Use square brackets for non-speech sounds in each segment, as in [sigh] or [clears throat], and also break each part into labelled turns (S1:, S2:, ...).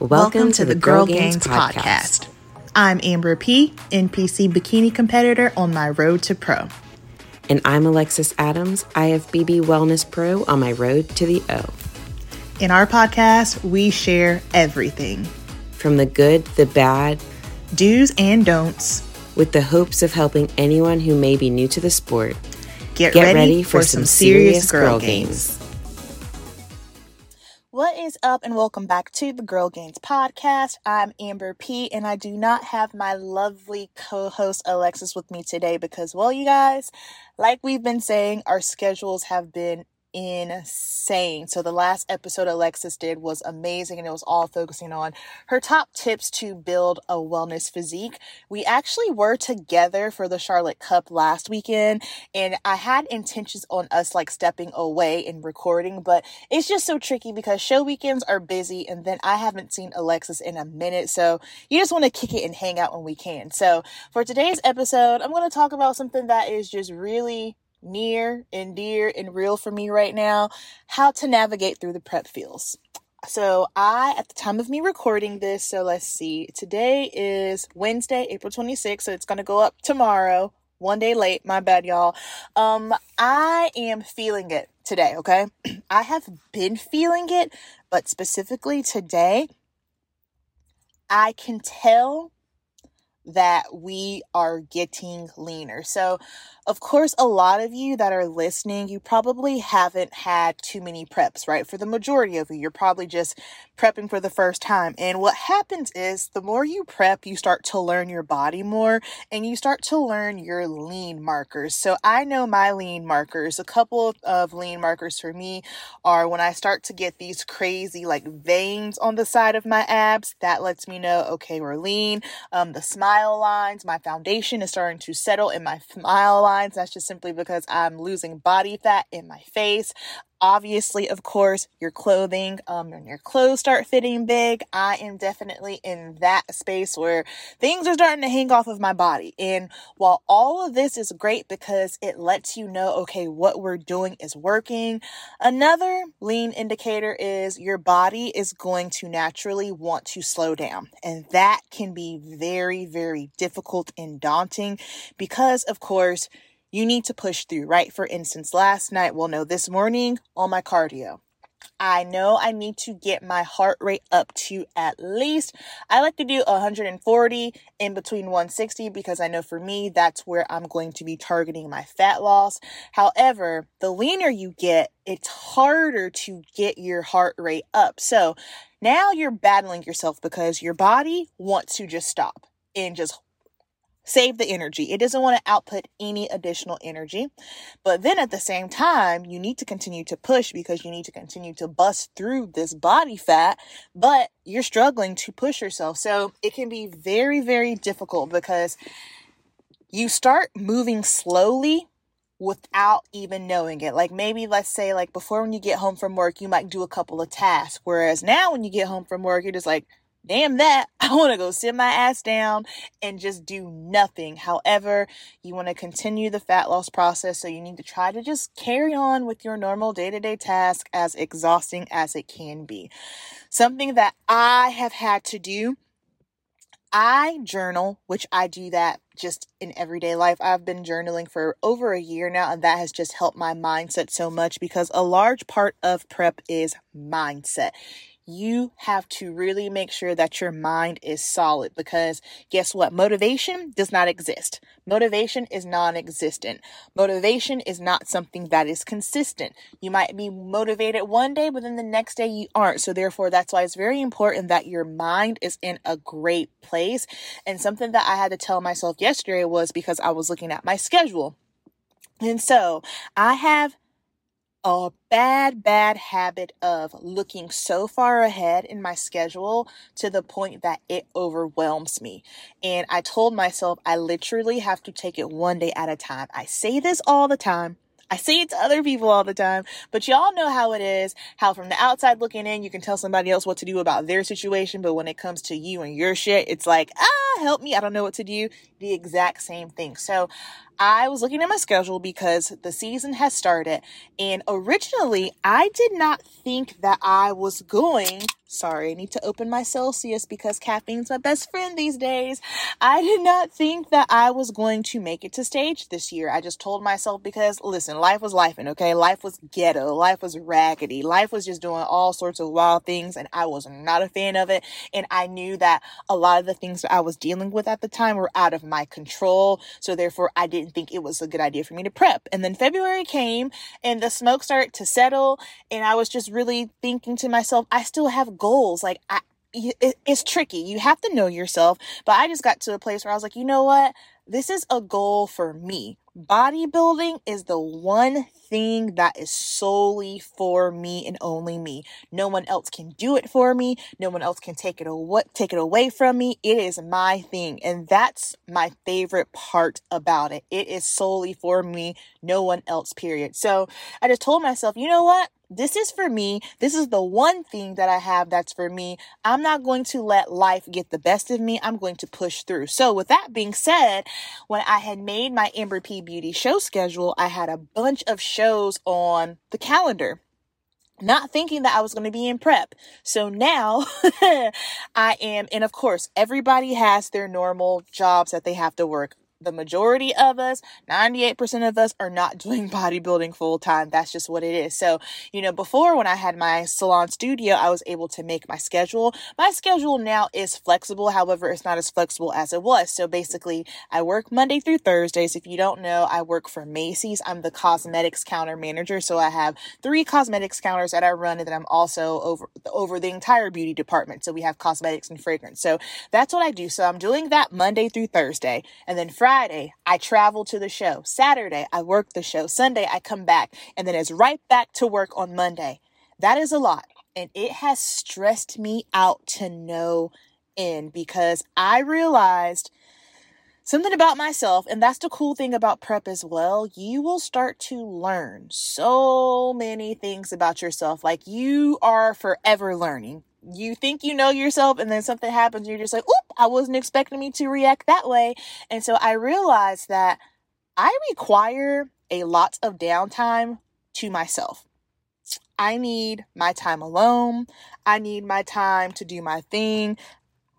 S1: Welcome, to, the Girl Gainz podcast.
S2: I'm Amber P, NPC bikini competitor on my road to pro.
S1: And I'm Alexis Adams, IFBB Wellness Pro on my road to the O.
S2: In our podcast, we share everything
S1: From the good, the bad,
S2: do's and don'ts.
S1: with the hopes of helping anyone who may be new to the sport.
S2: Get,
S1: Get ready for some serious girl gainz.
S2: What is up, and welcome back to the Girl Gainz podcast. I'm Amber P, and I do not have my lovely co host Alexis with me today because, well, you guys, like we've been saying, our schedules have been insane. So, the last episode Alexis did was amazing, and it was all focusing on her top tips to build a wellness physique. We actually were together for the Charlotte Cup last weekend, and I had intentions on us like stepping away and recording, but it's just so tricky because show weekends are busy, and then I haven't seen Alexis in a minute. So, you just want to kick it and hang out when we can. So, for today's episode, I'm going to talk about something that is just really near and dear and real for me right now how to navigate through the prep feels. So, I, at the time of me recording this, so let's see, today is Wednesday, April 26th, so it's going to go up tomorrow, one day late, my bad, y'all. Um, I am feeling it today, okay? [clears throat] I have been feeling it, but specifically today, I can tell that we are getting leaner. So, of course, a lot of you that are listening, you probably haven't had too many preps, right? For the majority of you, you're probably just prepping for the first time. And what happens is the more you prep, you start to learn your body more and you start to learn your lean markers. So, I know my lean markers. A couple of lean markers for me are when I start to get these crazy like veins on the side of my abs, that lets me know, okay, we're lean. Um, the smile lines, my foundation is starting to settle in my smile lines. That's just simply because I'm losing body fat in my face. Obviously, of course, your clothing, um, when your clothes start fitting big, I am definitely in that space where things are starting to hang off of my body. And while all of this is great because it lets you know, okay, what we're doing is working, another lean indicator is your body is going to naturally want to slow down. And that can be very, very difficult and daunting because, of course, you need to push through, right? For instance, last night, well, no, this morning on my cardio, I know I need to get my heart rate up to at least, I like to do 140 in between 160 because I know for me, that's where I'm going to be targeting my fat loss. However, the leaner you get, it's harder to get your heart rate up. So now you're battling yourself because your body wants to just stop and just save the energy. It doesn't want to output any additional energy. But then at the same time, you need to continue to push because you need to continue to bust through this body fat, but you're struggling to push yourself. So it can be very, very difficult because you start moving slowly without even knowing it. Like maybe let's say like before when you get home from work, you might do a couple of tasks. Whereas now when you get home from work, you're just like, damn that. [laughs] I want to go sit my ass down and just do nothing. However, you want to continue the fat loss process. So you need to try to just carry on with your normal day to day task as exhausting as it can be. Something that I have had to do. I journal, which I do that just in everyday life. I've been journaling for over a year now, and that has just helped my mindset so much because a large part of prep is mindset you have to really make sure that your mind is solid because guess what? Motivation does not exist. Motivation is non existent. Motivation is not something that is consistent. You might be motivated one day, but then the next day you aren't. So, therefore, that's why it's very important that your mind is in a great place. And something that I had to tell myself yesterday was because I was looking at my schedule. And so I have a bad, bad habit of looking so far ahead in my schedule to the point that it overwhelms me. And I told myself I literally have to take it one day at a time. I say this all the time. I say it to other people all the time, but y'all know how it is. How from the outside looking in, you can tell somebody else what to do about their situation, but when it comes to you and your shit, it's like, ah, help me. I don't know what to do. The exact same thing. So I was looking at my schedule because the season has started. And originally, I did not think that I was going Sorry, I need to open my Celsius because caffeine's my best friend these days. I did not think that I was going to make it to stage this year. I just told myself because, listen, life was life, and okay? Life was ghetto. Life was raggedy. Life was just doing all sorts of wild things, and I was not a fan of it. And I knew that a lot of the things that I was dealing with at the time were out of my control. So therefore, I didn't think it was a good idea for me to prep. And then February came, and the smoke started to settle, and I was just really thinking to myself, I still have goals. Like I, it, it's tricky. You have to know yourself. But I just got to a place where I was like, you know what? This is a goal for me. Bodybuilding is the one thing that is solely for me and only me. No one else can do it for me. No one else can take it away, take it away from me. It is my thing. And that's my favorite part about it. It is solely for me. No one else, period. So I just told myself, you know what? This is for me. This is the one thing that I have that's for me. I'm not going to let life get the best of me. I'm going to push through. So, with that being said, when I had made my Amber P Beauty show schedule, I had a bunch of shows on the calendar not thinking that I was going to be in prep. So now [laughs] I am, and of course, everybody has their normal jobs that they have to work the majority of us, 98% of us are not [laughs] doing bodybuilding full time. That's just what it is. So, you know, before when I had my salon studio, I was able to make my schedule. My schedule now is flexible. However, it's not as flexible as it was. So basically, I work Monday through Thursdays. If you don't know, I work for Macy's. I'm the cosmetics counter manager. So I have three cosmetics counters that I run and then I'm also over, over the entire beauty department. So we have cosmetics and fragrance. So that's what I do. So I'm doing that Monday through Thursday. And then Friday, Friday, I travel to the show. Saturday, I work the show. Sunday, I come back. And then it's right back to work on Monday. That is a lot. And it has stressed me out to no end because I realized something about myself, and that's the cool thing about prep as well. You will start to learn so many things about yourself. Like you are forever learning you think you know yourself and then something happens you're just like oop i wasn't expecting me to react that way and so i realized that i require a lot of downtime to myself I need my time alone. I need my time to do my thing.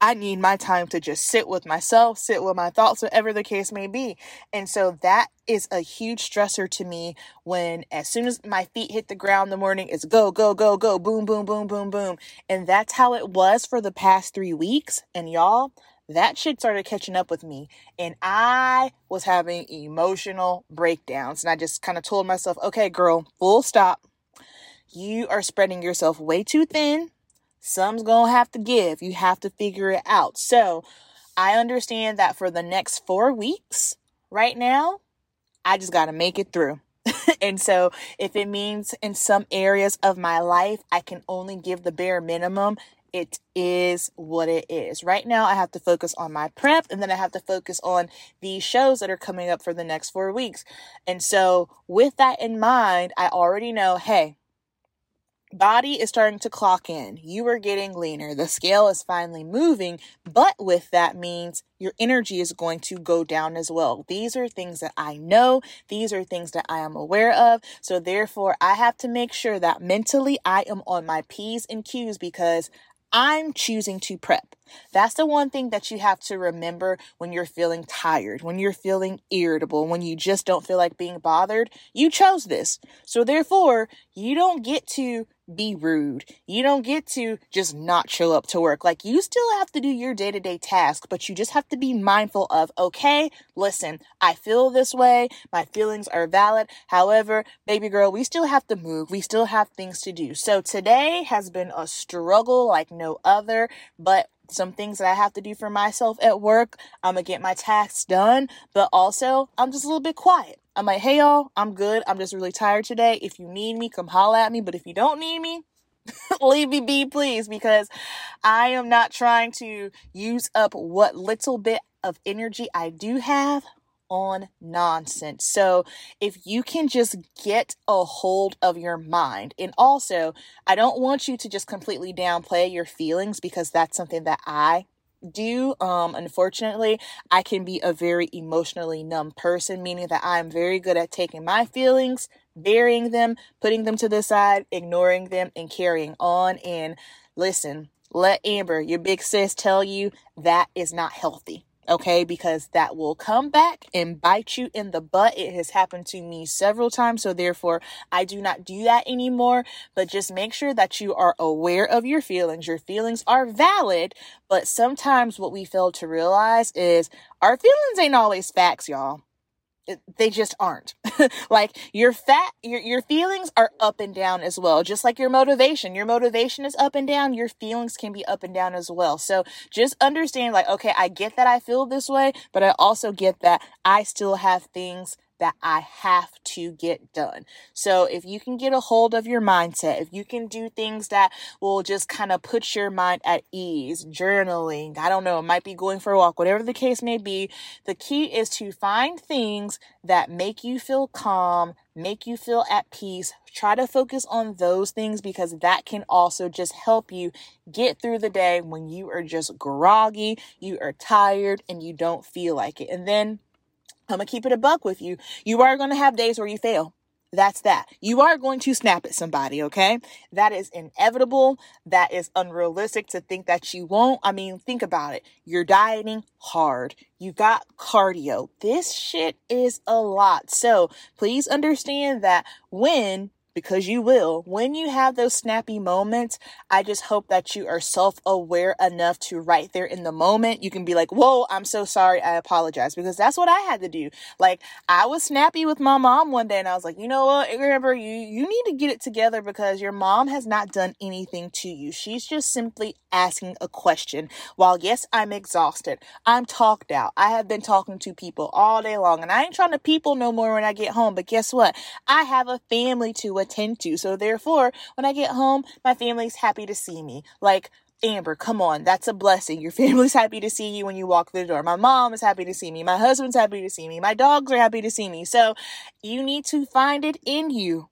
S2: I need my time to just sit with myself, sit with my thoughts, whatever the case may be. And so that is a huge stressor to me when, as soon as my feet hit the ground in the morning, it's go, go, go, go, boom, boom, boom, boom, boom. And that's how it was for the past three weeks. And y'all, that shit started catching up with me. And I was having emotional breakdowns. And I just kind of told myself, okay, girl, full stop. You are spreading yourself way too thin Some's gonna have to give. You have to figure it out. So I understand that for the next four weeks, right now, I just gotta make it through. [laughs] and so if it means in some areas of my life, I can only give the bare minimum, it is what it is. Right now, I have to focus on my prep and then I have to focus on these shows that are coming up for the next four weeks. And so, with that in mind, I already know hey, body is starting to clock in. You are getting leaner. The scale is finally moving, but with that means your energy is going to go down as well. These are things that I know. These are things that I am aware of. So therefore, I have to make sure that mentally I am on my P's and Q's because I'm choosing to prep. That's the one thing that you have to remember when you're feeling tired, when you're feeling irritable, when you just don't feel like being bothered. You chose this. So therefore, you don't get to be rude. You don't get to just not show up to work. Like you still have to do your day to day task, but you just have to be mindful of, okay, listen, I feel this way. My feelings are valid. However, baby girl, we still have to move. We still have things to do. So today has been a struggle like no other, but some things that I have to do for myself at work. I'm gonna get my tasks done, but also I'm just a little bit quiet. I'm like, hey y'all, I'm good. I'm just really tired today. If you need me, come holla at me. But if you don't need me, [laughs] leave me be, please, because I am not trying to use up what little bit of energy I do have on nonsense. So, if you can just get a hold of your mind, and also, I don't want you to just completely downplay your feelings because that's something that I do. Um, unfortunately, I can be a very emotionally numb person, meaning that I'm very good at taking my feelings, burying them, putting them to the side, ignoring them, and carrying on. And listen, let Amber, your big sis, tell you that is not healthy okay? Because that will come back and bite you in the butt. It has happened to me several times, so therefore I do not do that anymore. But just make sure that you are aware of your feelings. Your feelings are valid, but sometimes what we fail to realize is our feelings ain't always facts, y'all they just aren't. [laughs] like your fat your your feelings are up and down as well. Just like your motivation. Your motivation is up and down, your feelings can be up and down as well. So just understand like okay, I get that I feel this way, but I also get that I still have things that I have to get done. So if you can get a hold of your mindset, if you can do things that will just kind of put your mind at ease, journaling, I don't know, it might be going for a walk, whatever the case may be, the key is to find things that make you feel calm, make you feel at peace. Try to focus on those things because that can also just help you get through the day when you are just groggy, you are tired, and you don't feel like it. And then I'm gonna keep it a buck with you. You are gonna have days where you fail. That's that. You are going to snap at somebody, okay? That is inevitable. That is unrealistic to think that you won't. I mean, think about it. You're dieting hard. You got cardio. This shit is a lot. So please understand that when because you will. When you have those snappy moments, I just hope that you are self aware enough to right there in the moment, you can be like, Whoa, I'm so sorry. I apologize. Because that's what I had to do. Like, I was snappy with my mom one day and I was like, You know what? Remember, you, you need to get it together because your mom has not done anything to you. She's just simply asking a question. While, yes, I'm exhausted, I'm talked out. I have been talking to people all day long and I ain't trying to people no more when I get home. But guess what? I have a family to attend attend to. So therefore, when I get home, my family's happy to see me. Like, Amber, come on, that's a blessing. Your [laughs] family's happy to see you when you walk through the door. My mom is happy to see me. My husband's happy to see me. My dogs are happy to see me. So you need to find it in you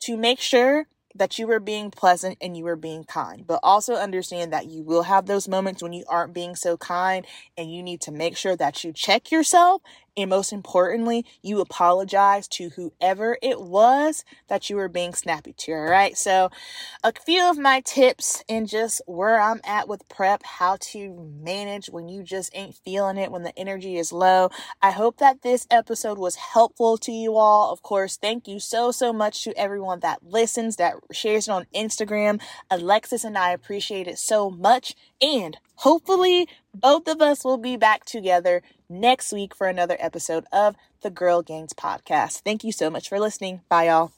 S2: to make sure that you are being pleasant and you are being kind. But also understand that you will have those moments when you aren't being so kind and you need to make sure that you check yourself and most importantly, you apologize to whoever it was that you were being snappy to. All right. So, a few of my tips and just where I'm at with prep, how to manage when you just ain't feeling it, when the energy is low. I hope that this episode was helpful to you all. Of course, thank you so, so much to everyone that listens, that shares it on Instagram. Alexis and I appreciate it so much. And hopefully, both of us will be back together next week for another episode of the Girl Gainz podcast. Thank you so much for listening. Bye, y'all.